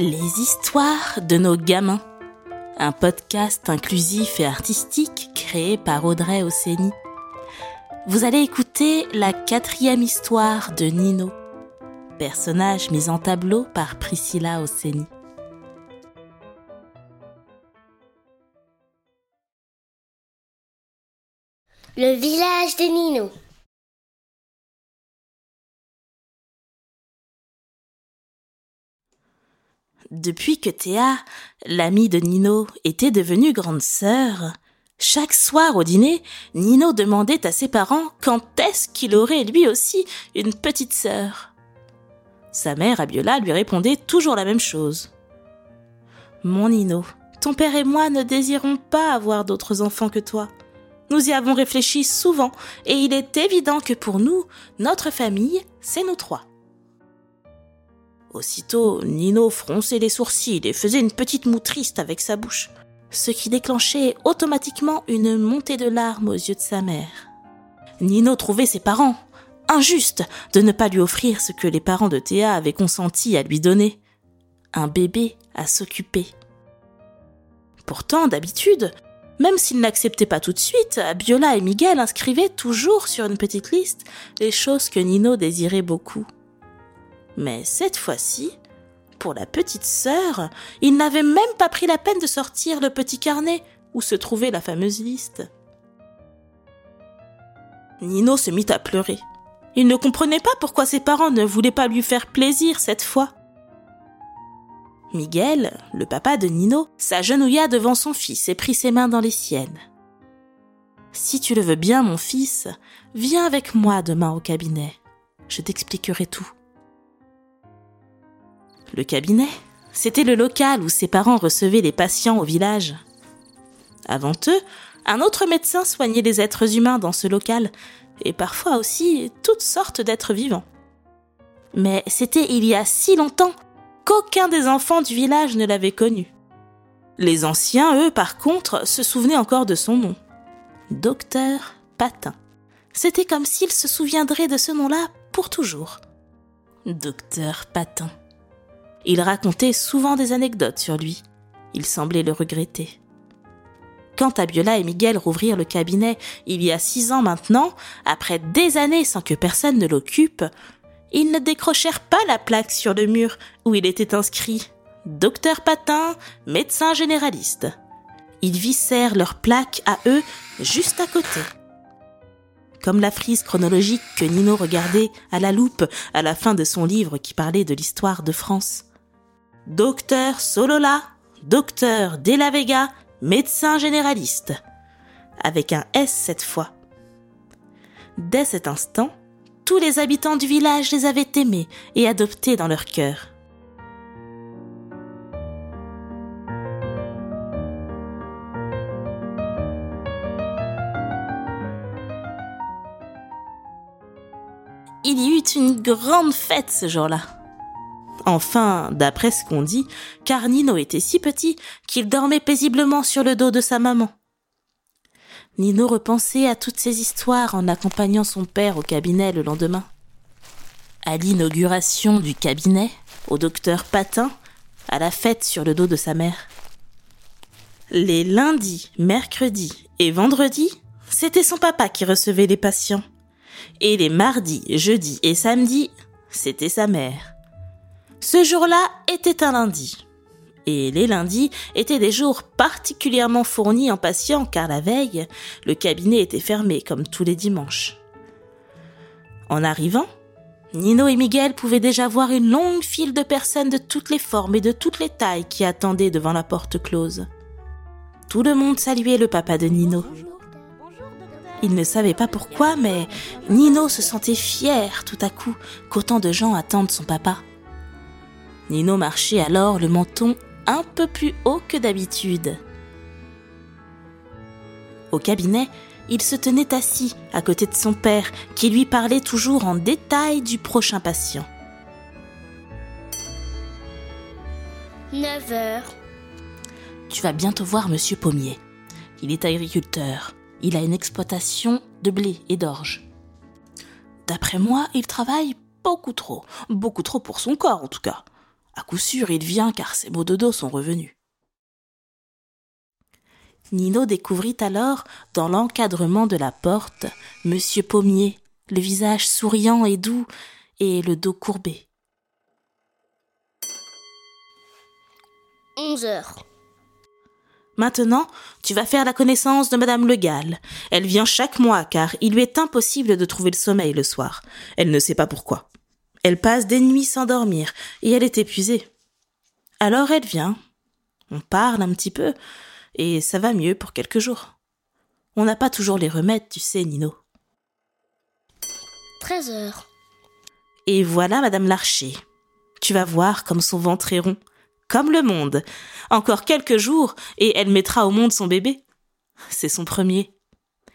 Les histoires de nos gamins. Un podcast inclusif et artistique créé par Audrey Ossény. Vous allez écouter la quatrième histoire de Nino, personnage mis en tableau par Priscilla Ossény. Le village de Nino. Depuis que Théa, l'amie de Nino, était devenue grande sœur, chaque soir au dîner, Nino demandait à ses parents quand est-ce qu'il aurait lui aussi une petite sœur. Sa mère, Abiola, lui répondait toujours la même chose. Mon Nino, ton père et moi ne désirons pas avoir d'autres enfants que toi. Nous y avons réfléchi souvent, et il est évident que pour nous, notre famille, c'est nous trois. Aussitôt, Nino fronçait les sourcils et faisait une petite moue triste avec sa bouche, ce qui déclenchait automatiquement une montée de larmes aux yeux de sa mère. Nino trouvait ses parents injustes de ne pas lui offrir ce que les parents de Théa avaient consenti à lui donner, un bébé à s'occuper. Pourtant, d'habitude, même s'il n'acceptait pas tout de suite, Abiola et Miguel inscrivaient toujours sur une petite liste les choses que Nino désirait beaucoup. Mais cette fois-ci, pour la petite sœur, il n'avait même pas pris la peine de sortir le petit carnet où se trouvait la fameuse liste. Nino se mit à pleurer. Il ne comprenait pas pourquoi ses parents ne voulaient pas lui faire plaisir cette fois. Miguel, le papa de Nino, s'agenouilla devant son fils et prit ses mains dans les siennes. Si tu le veux bien, mon fils, viens avec moi demain au cabinet. Je t'expliquerai tout. Le cabinet, c'était le local où ses parents recevaient les patients au village. Avant eux, un autre médecin soignait les êtres humains dans ce local, et parfois aussi toutes sortes d'êtres vivants. Mais c'était il y a si longtemps qu'aucun des enfants du village ne l'avait connu. Les anciens, eux, par contre, se souvenaient encore de son nom. Docteur Patin. C'était comme s'ils se souviendraient de ce nom-là pour toujours. Docteur Patin. Il racontait souvent des anecdotes sur lui. Il semblait le regretter. Quand Abiola et Miguel rouvrirent le cabinet il y a six ans maintenant, après des années sans que personne ne l'occupe, ils ne décrochèrent pas la plaque sur le mur où il était inscrit Docteur Patin, médecin généraliste. Ils vissèrent leur plaque à eux juste à côté. Comme la frise chronologique que Nino regardait à la loupe à la fin de son livre qui parlait de l'histoire de France. Docteur Solola, docteur De la Vega, médecin généraliste. Avec un S cette fois. Dès cet instant, tous les habitants du village les avaient aimés et adoptés dans leur cœur. Il y eut une grande fête ce jour-là. Enfin, d'après ce qu'on dit, car Nino était si petit qu'il dormait paisiblement sur le dos de sa maman. Nino repensait à toutes ces histoires en accompagnant son père au cabinet le lendemain. À l'inauguration du cabinet, au docteur Patin, à la fête sur le dos de sa mère. Les lundis, mercredis et vendredis, c'était son papa qui recevait les patients. Et les mardis, jeudis et samedis, c'était sa mère. Ce jour-là était un lundi. Et les lundis étaient des jours particulièrement fournis en patients car la veille, le cabinet était fermé comme tous les dimanches. En arrivant, Nino et Miguel pouvaient déjà voir une longue file de personnes de toutes les formes et de toutes les tailles qui attendaient devant la porte close. Tout le monde saluait le papa de Nino. Il ne savait pas pourquoi, mais Nino se sentait fier tout à coup qu'autant de gens attendent son papa. Nino marchait alors le menton un peu plus haut que d'habitude. Au cabinet, il se tenait assis à côté de son père, qui lui parlait toujours en détail du prochain patient. 9 heures. Tu vas bientôt voir Monsieur Pommier. Il est agriculteur. Il a une exploitation de blé et d'orge. D'après moi, il travaille beaucoup trop. Beaucoup trop pour son corps, en tout cas. À coup sûr, il vient car ses maux de dos sont revenus. Nino découvrit alors, dans l'encadrement de la porte, Monsieur Pommier, le visage souriant et doux, et le dos courbé. Onze heures. Maintenant, tu vas faire la connaissance de Madame Le Gall. Elle vient chaque mois car il lui est impossible de trouver le sommeil le soir. Elle ne sait pas pourquoi. Elle passe des nuits sans dormir et elle est épuisée. Alors elle vient. On parle un petit peu et ça va mieux pour quelques jours. On n'a pas toujours les remèdes, tu sais, Nino. Treize heures. Et voilà Madame Larcher. Tu vas voir comme son ventre est rond comme le monde. Encore quelques jours, et elle mettra au monde son bébé. C'est son premier.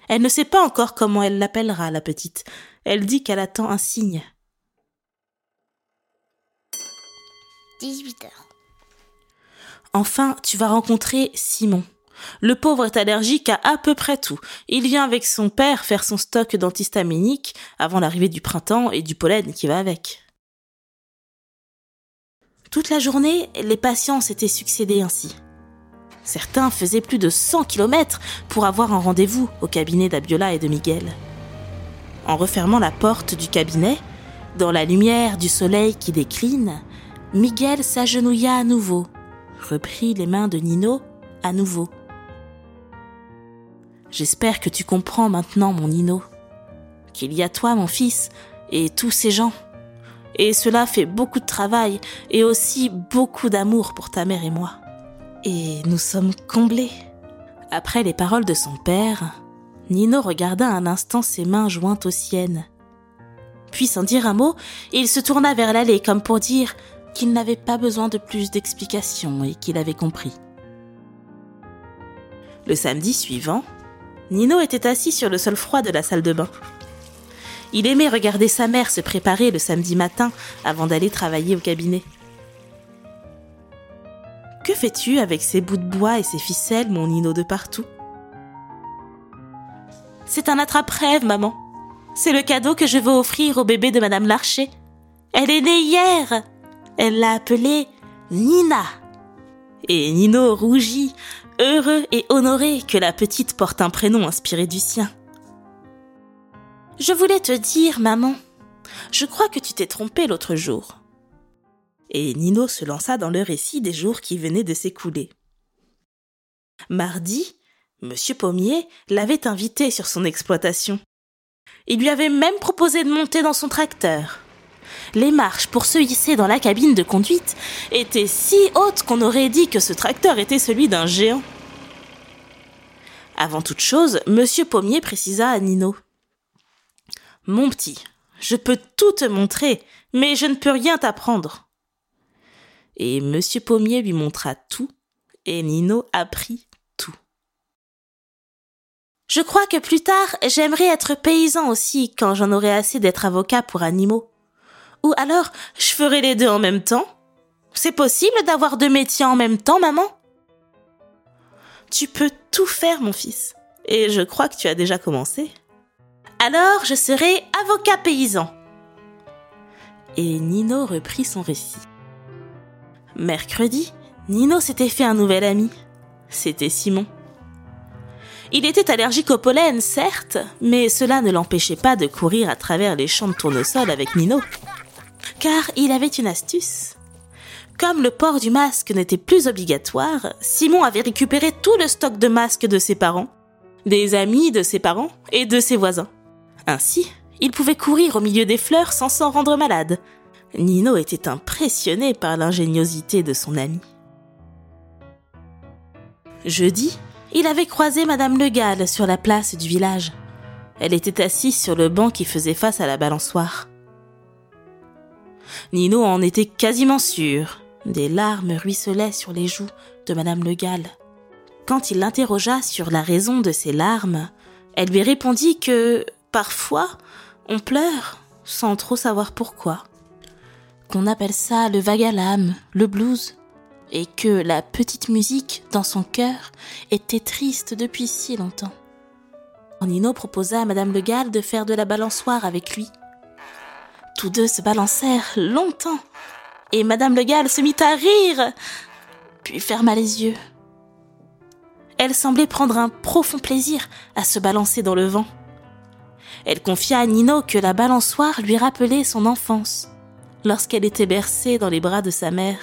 Elle ne sait pas encore comment elle l'appellera, la petite. Elle dit qu'elle attend un signe. 18 heures. Enfin, tu vas rencontrer Simon. Le pauvre est allergique à à peu près tout. Il vient avec son père faire son stock d'antihistaminiques avant l'arrivée du printemps et du pollen qui va avec. Toute la journée, les patients s'étaient succédés ainsi. Certains faisaient plus de 100 kilomètres pour avoir un rendez-vous au cabinet d'Abiola et de Miguel. En refermant la porte du cabinet, dans la lumière du soleil qui décline, Miguel s'agenouilla à nouveau, reprit les mains de Nino à nouveau. J'espère que tu comprends maintenant, mon Nino, qu'il y a toi, mon fils, et tous ces gens et cela fait beaucoup de travail et aussi beaucoup d'amour pour ta mère et moi. Et nous sommes comblés. Après les paroles de son père, Nino regarda un instant ses mains jointes aux siennes. Puis sans dire un mot, il se tourna vers l'allée comme pour dire qu'il n'avait pas besoin de plus d'explications et qu'il avait compris. Le samedi suivant, Nino était assis sur le sol froid de la salle de bain. Il aimait regarder sa mère se préparer le samedi matin avant d'aller travailler au cabinet. Que fais-tu avec ces bouts de bois et ces ficelles, mon Nino de partout? C'est un attrape-rêve, maman. C'est le cadeau que je veux offrir au bébé de Madame Larcher. Elle est née hier. Elle l'a appelée Nina. Et Nino rougit, heureux et honoré que la petite porte un prénom inspiré du sien. Je voulais te dire, maman, je crois que tu t'es trompée l'autre jour. Et Nino se lança dans le récit des jours qui venaient de s'écouler. Mardi, Monsieur Pommier l'avait invité sur son exploitation. Il lui avait même proposé de monter dans son tracteur. Les marches pour se hisser dans la cabine de conduite étaient si hautes qu'on aurait dit que ce tracteur était celui d'un géant. Avant toute chose, Monsieur Pommier précisa à Nino. Mon petit, je peux tout te montrer, mais je ne peux rien t'apprendre. Et monsieur Pommier lui montra tout, et Nino apprit tout. Je crois que plus tard, j'aimerais être paysan aussi quand j'en aurai assez d'être avocat pour animaux. Ou alors, je ferai les deux en même temps? C'est possible d'avoir deux métiers en même temps, maman? Tu peux tout faire, mon fils. Et je crois que tu as déjà commencé. Alors je serai avocat paysan. Et Nino reprit son récit. Mercredi, Nino s'était fait un nouvel ami. C'était Simon. Il était allergique au pollen, certes, mais cela ne l'empêchait pas de courir à travers les champs de tournesol avec Nino. Car il avait une astuce. Comme le port du masque n'était plus obligatoire, Simon avait récupéré tout le stock de masques de ses parents, des amis de ses parents et de ses voisins. Ainsi, il pouvait courir au milieu des fleurs sans s'en rendre malade. Nino était impressionné par l'ingéniosité de son ami. Jeudi, il avait croisé Madame Le Gall sur la place du village. Elle était assise sur le banc qui faisait face à la balançoire. Nino en était quasiment sûr. Des larmes ruisselaient sur les joues de Madame Le Gall. Quand il l'interrogea sur la raison de ces larmes, elle lui répondit que Parfois, on pleure sans trop savoir pourquoi. Qu'on appelle ça le vague à l'âme, le blues, et que la petite musique dans son cœur était triste depuis si longtemps. Nino proposa à Madame Le Gall de faire de la balançoire avec lui. Tous deux se balancèrent longtemps, et Madame Le Gall se mit à rire, puis ferma les yeux. Elle semblait prendre un profond plaisir à se balancer dans le vent. Elle confia à Nino que la balançoire lui rappelait son enfance, lorsqu'elle était bercée dans les bras de sa mère.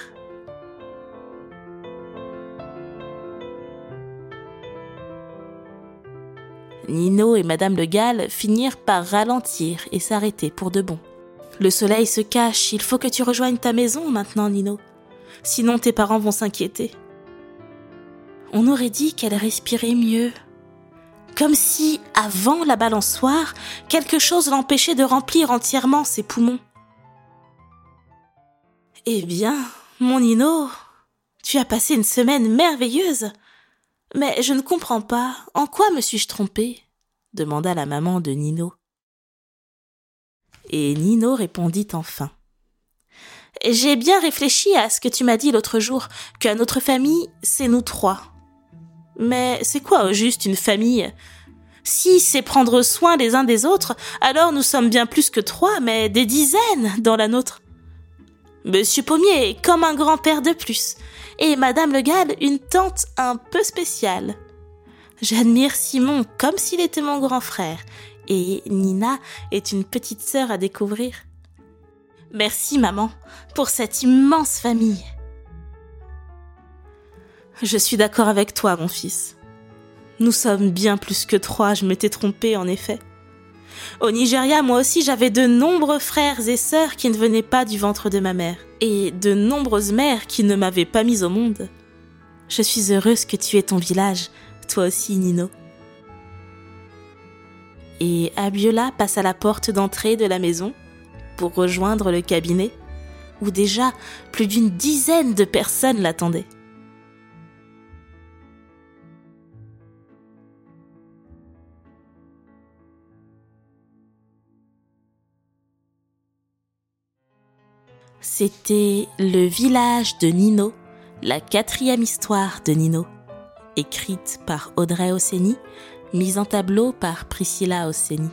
Nino et Madame Le Gall finirent par ralentir et s'arrêter pour de bon. Le soleil se cache, il faut que tu rejoignes ta maison maintenant, Nino. Sinon tes parents vont s'inquiéter. On aurait dit qu'elle respirait mieux. Comme si, avant la balançoire, quelque chose l'empêchait de remplir entièrement ses poumons. Eh bien, mon Nino, tu as passé une semaine merveilleuse. Mais je ne comprends pas. En quoi me suis-je trompée? demanda la maman de Nino. Et Nino répondit enfin. J'ai bien réfléchi à ce que tu m'as dit l'autre jour, que notre famille, c'est nous trois. Mais c'est quoi au juste une famille? Si c'est prendre soin les uns des autres, alors nous sommes bien plus que trois, mais des dizaines dans la nôtre. Monsieur Pommier est comme un grand-père de plus, et Madame Le Gall une tante un peu spéciale. J'admire Simon comme s'il était mon grand frère, et Nina est une petite sœur à découvrir. Merci maman pour cette immense famille. Je suis d'accord avec toi, mon fils. Nous sommes bien plus que trois, je m'étais trompée en effet. Au Nigeria, moi aussi, j'avais de nombreux frères et sœurs qui ne venaient pas du ventre de ma mère, et de nombreuses mères qui ne m'avaient pas mise au monde. Je suis heureuse que tu aies ton village, toi aussi, Nino. Et Abiola passe à la porte d'entrée de la maison pour rejoindre le cabinet, où déjà plus d'une dizaine de personnes l'attendaient. C'était Le village de Nino, la quatrième histoire de Nino, écrite par Audrey Osseni, mise en tableau par Priscilla Osseni.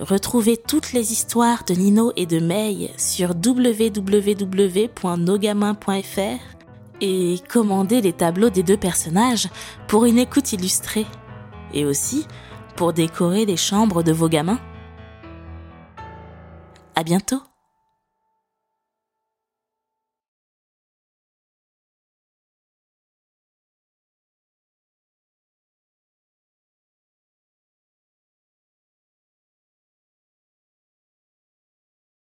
Retrouvez toutes les histoires de Nino et de May sur www.nogamin.fr et commandez les tableaux des deux personnages pour une écoute illustrée et aussi pour décorer les chambres de vos gamins. À bientôt!